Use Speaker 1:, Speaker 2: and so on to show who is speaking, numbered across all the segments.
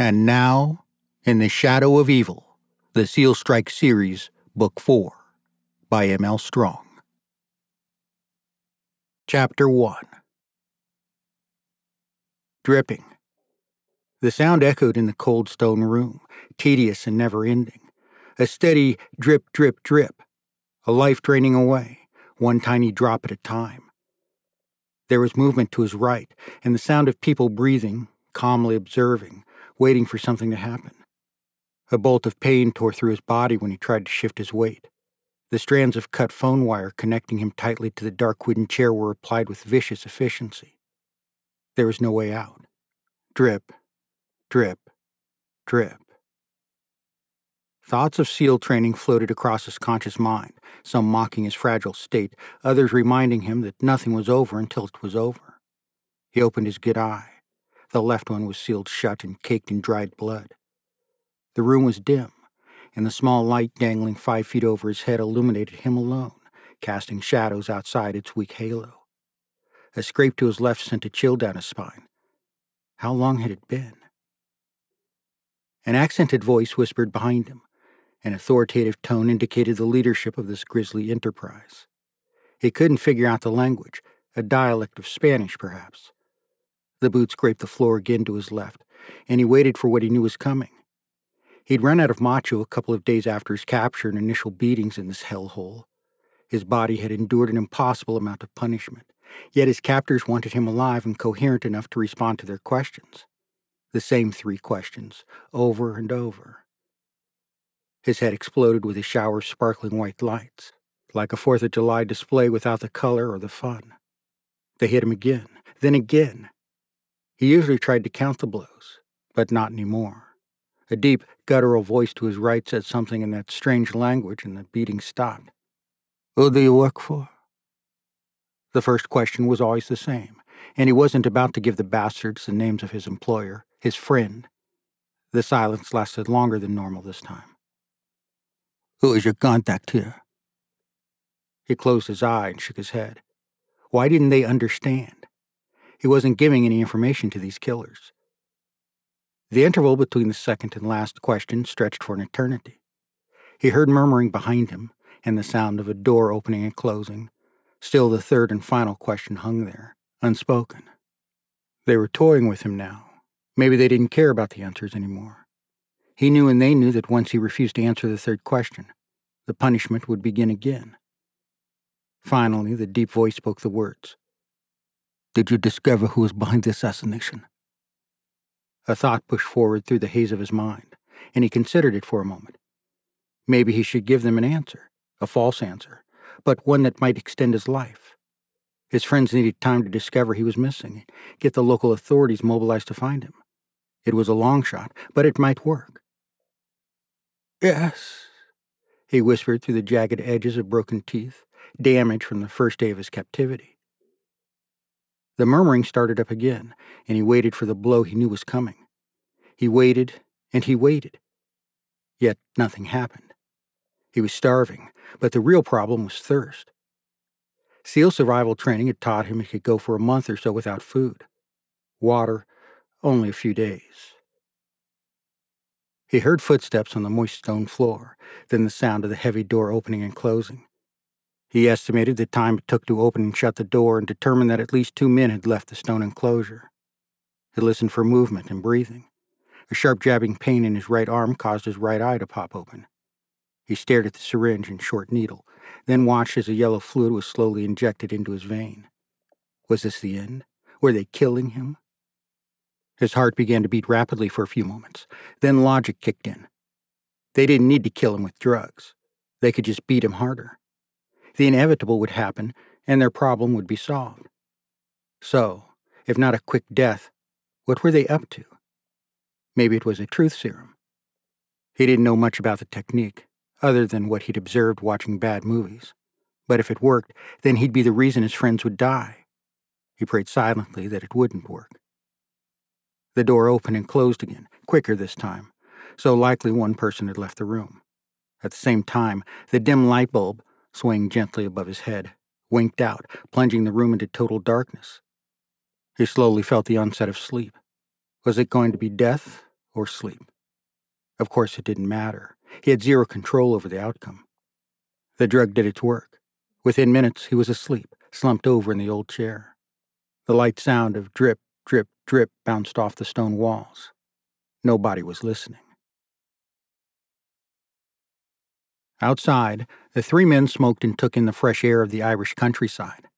Speaker 1: And now, In the Shadow of Evil, the Seal Strike Series, Book 4, by M.L. Strong. Chapter 1 Dripping. The sound echoed in the cold stone room, tedious and never ending. A steady drip, drip, drip. A life draining away, one tiny drop at a time. There was movement to his right, and the sound of people breathing, calmly observing, waiting for something to happen. A bolt of pain tore through his body when he tried to shift his weight. The strands of cut phone wire connecting him tightly to the dark wooden chair were applied with vicious efficiency. There was no way out. Drip, drip, drip. Thoughts of SEAL training floated across his conscious mind, some mocking his fragile state, others reminding him that nothing was over until it was over. He opened his good eye. The left one was sealed shut and caked in dried blood. The room was dim, and the small light dangling five feet over his head illuminated him alone, casting shadows outside its weak halo. A scrape to his left sent a chill down his spine. How long had it been? An accented voice whispered behind him. An authoritative tone indicated the leadership of this grisly enterprise. He couldn't figure out the language, a dialect of Spanish, perhaps. The boot scraped the floor again to his left, and he waited for what he knew was coming. He'd run out of macho a couple of days after his capture and initial beatings in this hellhole. His body had endured an impossible amount of punishment, yet his captors wanted him alive and coherent enough to respond to their questions. The same three questions, over and over. His head exploded with a shower of sparkling white lights, like a Fourth of July display without the color or the fun. They hit him again, then again. He usually tried to count the blows, but not anymore. A deep, guttural voice to his right said something in that strange language, and the beating stopped. Who do you work for? The first question was always the same, and he wasn't about to give the bastards the names of his employer, his friend. The silence lasted longer than normal this time. Who is your contact here? He closed his eye and shook his head. Why didn't they understand? He wasn't giving any information to these killers. The interval between the second and last question stretched for an eternity. He heard murmuring behind him and the sound of a door opening and closing. Still, the third and final question hung there, unspoken. They were toying with him now. Maybe they didn't care about the answers anymore. He knew and they knew that once he refused to answer the third question, the punishment would begin again. Finally, the deep voice spoke the words Did you discover who was behind the assassination? A thought pushed forward through the haze of his mind, and he considered it for a moment. Maybe he should give them an answer, a false answer, but one that might extend his life. His friends needed time to discover he was missing, get the local authorities mobilized to find him. It was a long shot, but it might work. Yes, he whispered through the jagged edges of broken teeth, damage from the first day of his captivity. The murmuring started up again, and he waited for the blow he knew was coming. He waited and he waited. Yet nothing happened. He was starving, but the real problem was thirst. SEAL survival training had taught him he could go for a month or so without food. Water, only a few days. He heard footsteps on the moist stone floor, then the sound of the heavy door opening and closing. He estimated the time it took to open and shut the door and determined that at least two men had left the stone enclosure. He listened for movement and breathing. A sharp jabbing pain in his right arm caused his right eye to pop open. He stared at the syringe and short needle, then watched as a yellow fluid was slowly injected into his vein. Was this the end? Were they killing him? His heart began to beat rapidly for a few moments. Then logic kicked in. They didn't need to kill him with drugs. They could just beat him harder. The inevitable would happen, and their problem would be solved. So, if not a quick death, what were they up to? Maybe it was a truth serum. He didn't know much about the technique, other than what he'd observed watching bad movies. But if it worked, then he'd be the reason his friends would die. He prayed silently that it wouldn't work. The door opened and closed again, quicker this time, so likely one person had left the room. At the same time, the dim light bulb, swaying gently above his head, winked out, plunging the room into total darkness. He slowly felt the onset of sleep. Was it going to be death or sleep. Of course, it didn't matter. He had zero control over the outcome. The drug did its work. Within minutes, he was asleep, slumped over in the old chair. The light sound of drip, drip, drip bounced off the stone walls. Nobody was listening. Outside, the three men smoked and took in the fresh air of the Irish countryside.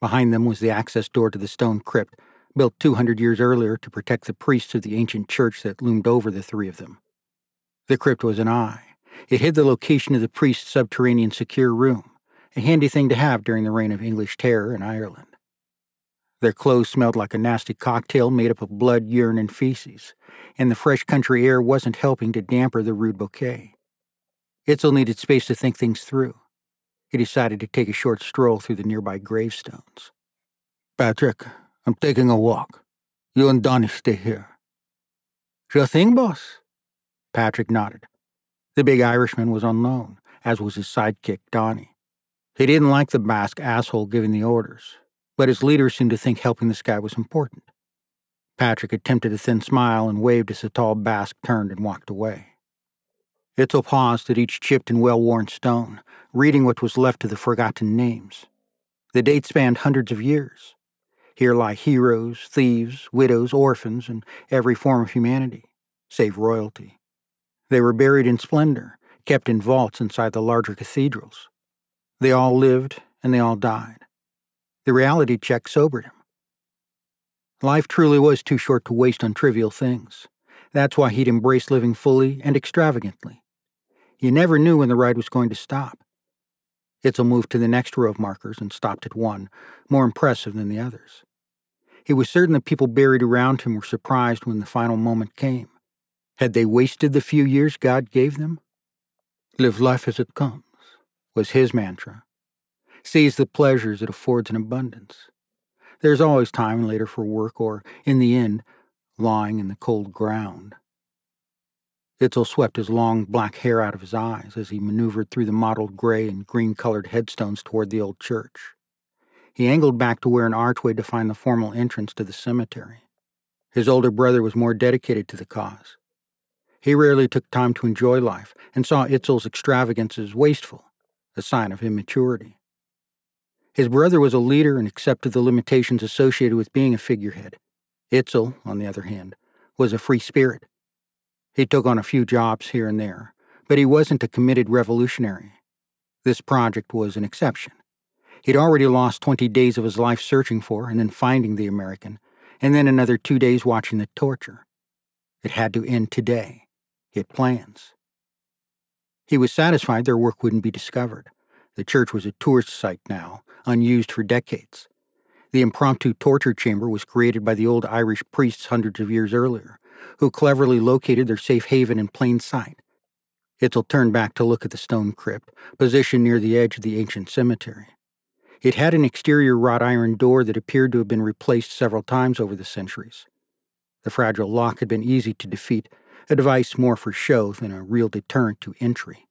Speaker 1: Behind them was the access door to the stone crypt, built 200 years earlier to protect the priests of the ancient church that loomed over the three of them. The crypt was an eye. It hid the location of the priest's subterranean secure room, a handy thing to have during the reign of English terror in Ireland. Their clothes smelled like a nasty cocktail made up of blood, urine, and feces, and the fresh country air wasn't helping to damper the rude bouquet. Itzel needed space to think things through. He decided to take a short stroll through the nearby gravestones. Patrick, I'm taking a walk. You and Donnie stay here. Sure thing, boss. Patrick nodded. The big Irishman was loan, as was his sidekick, Donnie. He didn't like the Basque asshole giving the orders, but his leader seemed to think helping this guy was important. Patrick attempted a thin smile and waved as the tall Basque turned and walked away. Itzel paused at each chipped and well worn stone, reading what was left of the forgotten names. The date spanned hundreds of years. Here lie heroes, thieves, widows, orphans, and every form of humanity, save royalty. They were buried in splendor, kept in vaults inside the larger cathedrals. They all lived and they all died. The reality check sobered him. Life truly was too short to waste on trivial things. That's why he'd embraced living fully and extravagantly. You never knew when the ride was going to stop. Itzel moved to the next row of markers and stopped at one, more impressive than the others. He was certain the people buried around him were surprised when the final moment came. Had they wasted the few years God gave them? Live life as it comes, was his mantra. Seize the pleasures it affords in abundance. There's always time later for work or, in the end, lying in the cold ground. Itzel swept his long black hair out of his eyes as he maneuvered through the mottled gray and green colored headstones toward the old church. He angled back to where an archway defined the formal entrance to the cemetery. His older brother was more dedicated to the cause. He rarely took time to enjoy life and saw Itzel's extravagance as wasteful, a sign of immaturity. His brother was a leader and accepted the limitations associated with being a figurehead. Itzel, on the other hand, was a free spirit he took on a few jobs here and there, but he wasn't a committed revolutionary. This project was an exception. He'd already lost 20 days of his life searching for and then finding the American, and then another two days watching the torture. It had to end today. He had plans. He was satisfied their work wouldn't be discovered. The church was a tourist site now, unused for decades. The impromptu torture chamber was created by the old Irish priests hundreds of years earlier, who cleverly located their safe haven in plain sight. Itzel turned back to look at the stone crypt, positioned near the edge of the ancient cemetery. It had an exterior wrought iron door that appeared to have been replaced several times over the centuries. The fragile lock had been easy to defeat, a device more for show than a real deterrent to entry.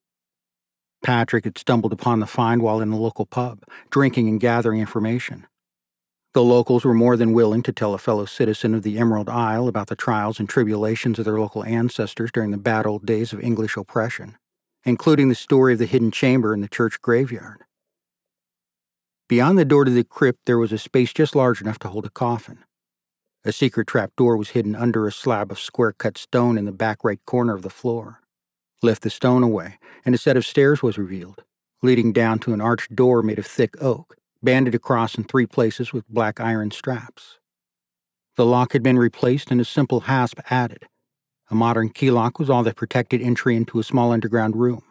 Speaker 1: Patrick had stumbled upon the find while in a local pub, drinking and gathering information. The locals were more than willing to tell a fellow citizen of the Emerald Isle about the trials and tribulations of their local ancestors during the bad old days of English oppression, including the story of the hidden chamber in the church graveyard. Beyond the door to the crypt, there was a space just large enough to hold a coffin. A secret trap door was hidden under a slab of square cut stone in the back right corner of the floor. Lift the stone away, and a set of stairs was revealed, leading down to an arched door made of thick oak banded across in three places with black iron straps. The lock had been replaced and a simple hasp added. A modern key lock was all that protected entry into a small underground room,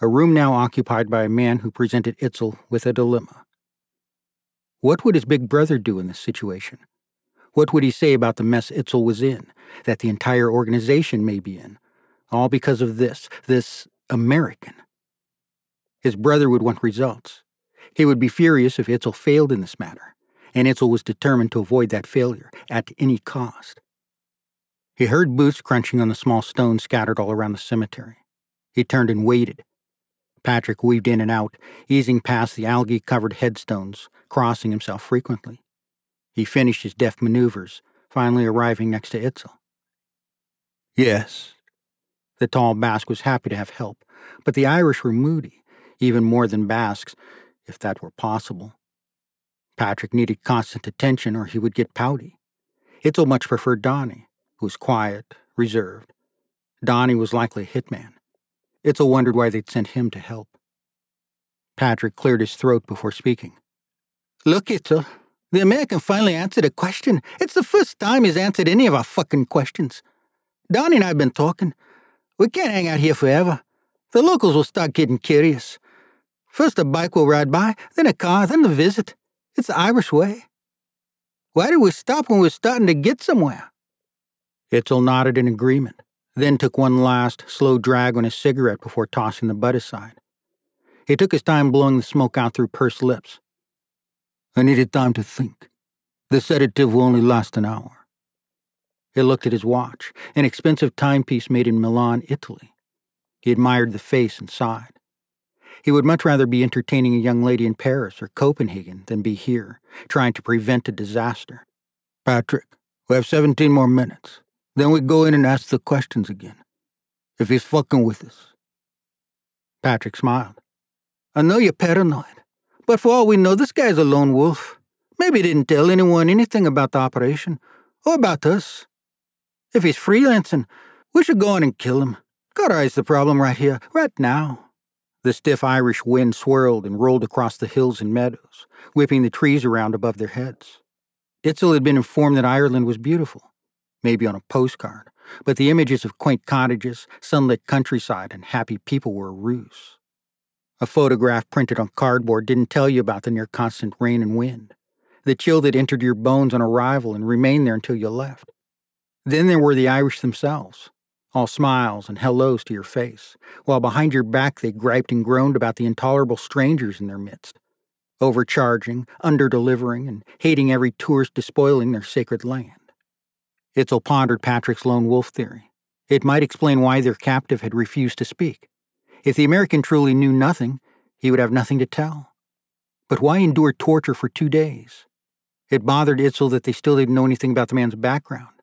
Speaker 1: a room now occupied by a man who presented Itzel with a dilemma. What would his big brother do in this situation? What would he say about the mess Itzel was in, that the entire organization may be in, all because of this, this American? His brother would want results. He would be furious if Itzel failed in this matter, and Itzel was determined to avoid that failure at any cost. He heard boots crunching on the small stones scattered all around the cemetery. He turned and waited. Patrick weaved in and out, easing past the algae covered headstones, crossing himself frequently. He finished his deft maneuvers, finally arriving next to Itzel. Yes. The tall Basque was happy to have help, but the Irish were moody, even more than Basques, if that were possible. Patrick needed constant attention or he would get pouty. Itzel much preferred Donnie, who was quiet, reserved. Donnie was likely a hitman. Itzel wondered why they'd sent him to help. Patrick cleared his throat before speaking. Look, Itzel, the American finally answered a question. It's the first time he's answered any of our fucking questions. Donnie and I have been talking. We can't hang out here forever. The locals will start getting curious. First a bike will ride by, then a car, then the visit. It's the Irish way. Why did we stop when we were starting to get somewhere? Itzel nodded in agreement, then took one last, slow drag on his cigarette before tossing the butt aside. He took his time blowing the smoke out through pursed lips. I needed time to think. The sedative will only last an hour. He looked at his watch, an expensive timepiece made in Milan, Italy. He admired the face and sighed. He would much rather be entertaining a young lady in Paris or Copenhagen than be here, trying to prevent a disaster. Patrick, we have 17 more minutes. Then we go in and ask the questions again. If he's fucking with us. Patrick smiled. I know you're paranoid, but for all we know, this guy's a lone wolf. Maybe he didn't tell anyone anything about the operation, or about us. If he's freelancing, we should go in and kill him. Cauterize the problem right here, right now. The stiff Irish wind swirled and rolled across the hills and meadows, whipping the trees around above their heads. Itzel had been informed that Ireland was beautiful, maybe on a postcard, but the images of quaint cottages, sunlit countryside, and happy people were a ruse. A photograph printed on cardboard didn't tell you about the near constant rain and wind, the chill that entered your bones on arrival and remained there until you left. Then there were the Irish themselves, all smiles and hellos to your face, while behind your back they griped and groaned about the intolerable strangers in their midst, overcharging, under-delivering, and hating every tourist despoiling their sacred land. Itzel pondered Patrick's lone wolf theory. It might explain why their captive had refused to speak. If the American truly knew nothing, he would have nothing to tell. But why endure torture for two days? It bothered Itzel that they still didn't know anything about the man's background.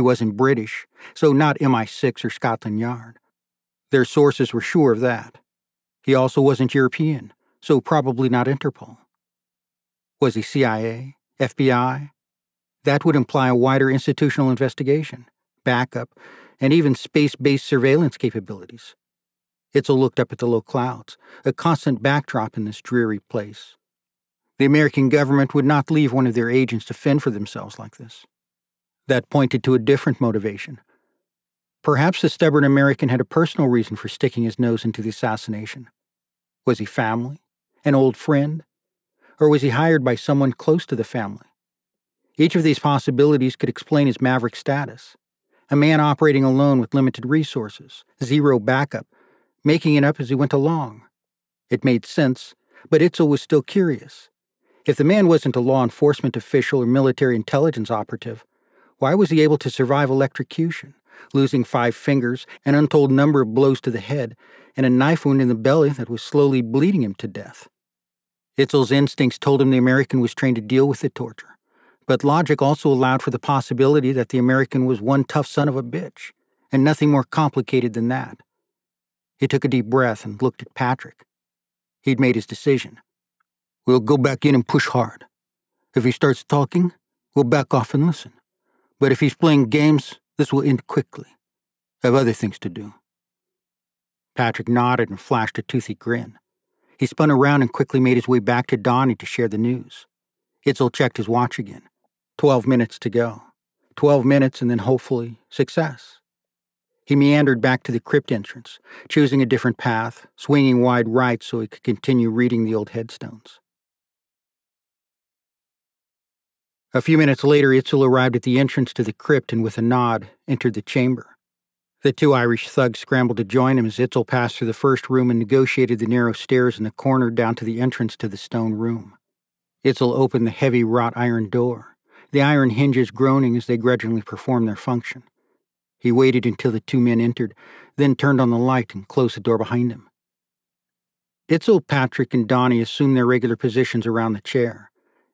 Speaker 1: He wasn't British, so not MI6 or Scotland Yard. Their sources were sure of that. He also wasn't European, so probably not Interpol. Was he CIA, FBI? That would imply a wider institutional investigation, backup, and even space based surveillance capabilities. Itzel looked up at the low clouds, a constant backdrop in this dreary place. The American government would not leave one of their agents to fend for themselves like this. That pointed to a different motivation. Perhaps the stubborn American had a personal reason for sticking his nose into the assassination. Was he family? An old friend? Or was he hired by someone close to the family? Each of these possibilities could explain his maverick status. A man operating alone with limited resources, zero backup, making it up as he went along. It made sense, but Itzel was still curious. If the man wasn't a law enforcement official or military intelligence operative, why was he able to survive electrocution, losing five fingers, an untold number of blows to the head, and a knife wound in the belly that was slowly bleeding him to death? Itzel's instincts told him the American was trained to deal with the torture, but logic also allowed for the possibility that the American was one tough son of a bitch, and nothing more complicated than that. He took a deep breath and looked at Patrick. He'd made his decision. We'll go back in and push hard. If he starts talking, we'll back off and listen. But if he's playing games, this will end quickly. I have other things to do. Patrick nodded and flashed a toothy grin. He spun around and quickly made his way back to Donnie to share the news. Itzel checked his watch again. Twelve minutes to go. Twelve minutes and then hopefully success. He meandered back to the crypt entrance, choosing a different path, swinging wide right so he could continue reading the old headstones. A few minutes later, Itzel arrived at the entrance to the crypt and, with a nod, entered the chamber. The two Irish thugs scrambled to join him as Itzel passed through the first room and negotiated the narrow stairs in the corner down to the entrance to the stone room. Itzel opened the heavy wrought iron door, the iron hinges groaning as they grudgingly performed their function. He waited until the two men entered, then turned on the light and closed the door behind him. Itzel, Patrick, and Donnie assumed their regular positions around the chair.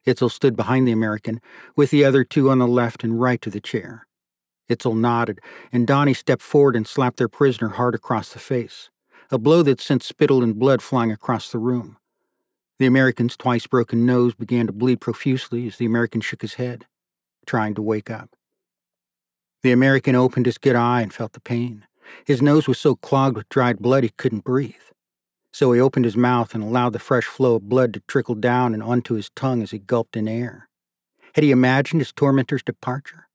Speaker 1: Itzel stood behind the American, with the other two on the left and right of the chair. Itzel nodded, and Donnie stepped forward and slapped their prisoner hard across the face, a blow that sent spittle and blood flying across the room. The American's twice broken nose began to bleed profusely as the American shook his head, trying to wake up. The American opened his good eye and felt the pain. His nose was so clogged with dried blood he couldn't breathe. So he opened his mouth and allowed the fresh flow of blood to trickle down and onto his tongue as he gulped in air. Had he imagined his tormentor's departure?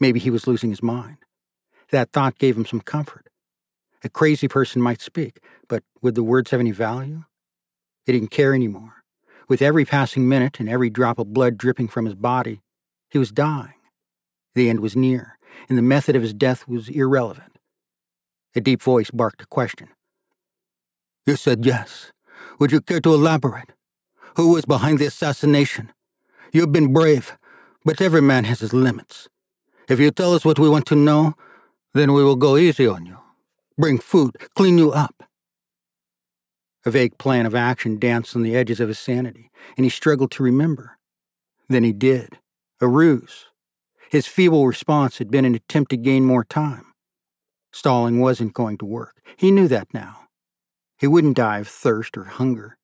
Speaker 1: Maybe he was losing his mind. That thought gave him some comfort. A crazy person might speak, but would the words have any value? He didn't care anymore. With every passing minute and every drop of blood dripping from his body, he was dying. The end was near, and the method of his death was irrelevant. A deep voice barked a question. You said yes. Would you care to elaborate? Who was behind the assassination? You've been brave, but every man has his limits. If you tell us what we want to know, then we will go easy on you. Bring food, clean you up. A vague plan of action danced on the edges of his sanity, and he struggled to remember. Then he did. A ruse. His feeble response had been an attempt to gain more time. Stalling wasn't going to work. He knew that now. He wouldn't die of thirst or hunger.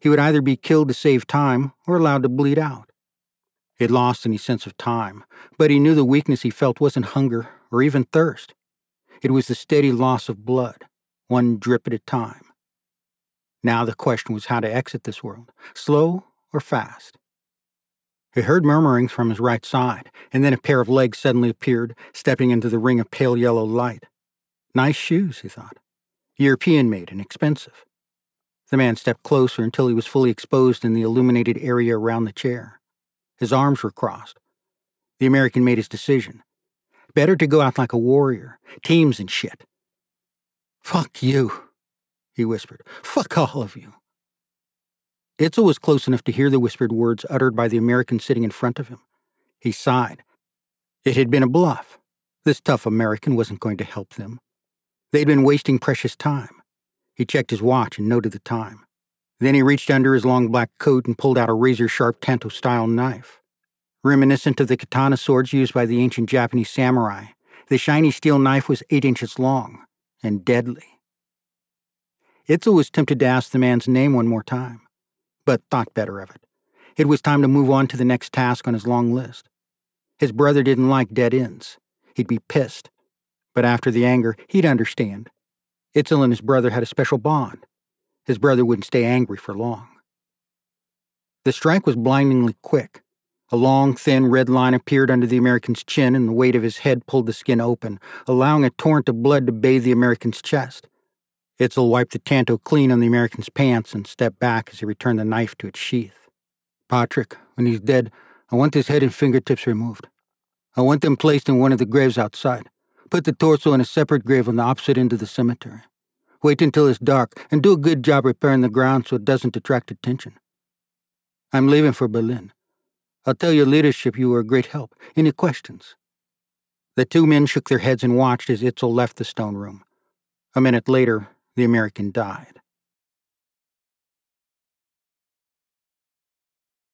Speaker 1: He would either be killed to save time or allowed to bleed out. He had lost any sense of time, but he knew the weakness he felt wasn't hunger or even thirst. It was the steady loss of blood, one drip at a time. Now the question was how to exit this world, slow or fast. He heard murmurings from his right side, and then a pair of legs suddenly appeared, stepping into the ring of pale yellow light. Nice shoes, he thought. European made and expensive. The man stepped closer until he was fully exposed in the illuminated area around the chair. His arms were crossed. The American made his decision. Better to go out like a warrior, teams and shit. Fuck you, he whispered. Fuck all of you. Itzel was close enough to hear the whispered words uttered by the American sitting in front of him. He sighed. It had been a bluff. This tough American wasn't going to help them. They'd been wasting precious time. He checked his watch and noted the time. Then he reached under his long black coat and pulled out a razor sharp Tanto style knife. Reminiscent of the katana swords used by the ancient Japanese samurai, the shiny steel knife was eight inches long and deadly. Itzel was tempted to ask the man's name one more time, but thought better of it. It was time to move on to the next task on his long list. His brother didn't like dead ends. He'd be pissed. But after the anger, he'd understand. Itzel and his brother had a special bond. His brother wouldn't stay angry for long. The strike was blindingly quick. A long, thin red line appeared under the American's chin, and the weight of his head pulled the skin open, allowing a torrent of blood to bathe the American's chest. Itzel wiped the tanto clean on the American's pants and stepped back as he returned the knife to its sheath. Patrick, when he's dead, I want his head and fingertips removed. I want them placed in one of the graves outside. Put the torso in a separate grave on the opposite end of the cemetery. Wait until it's dark and do a good job repairing the ground so it doesn't attract attention. I'm leaving for Berlin. I'll tell your leadership you were a great help. Any questions? The two men shook their heads and watched as Itzel left the stone room. A minute later, the American died.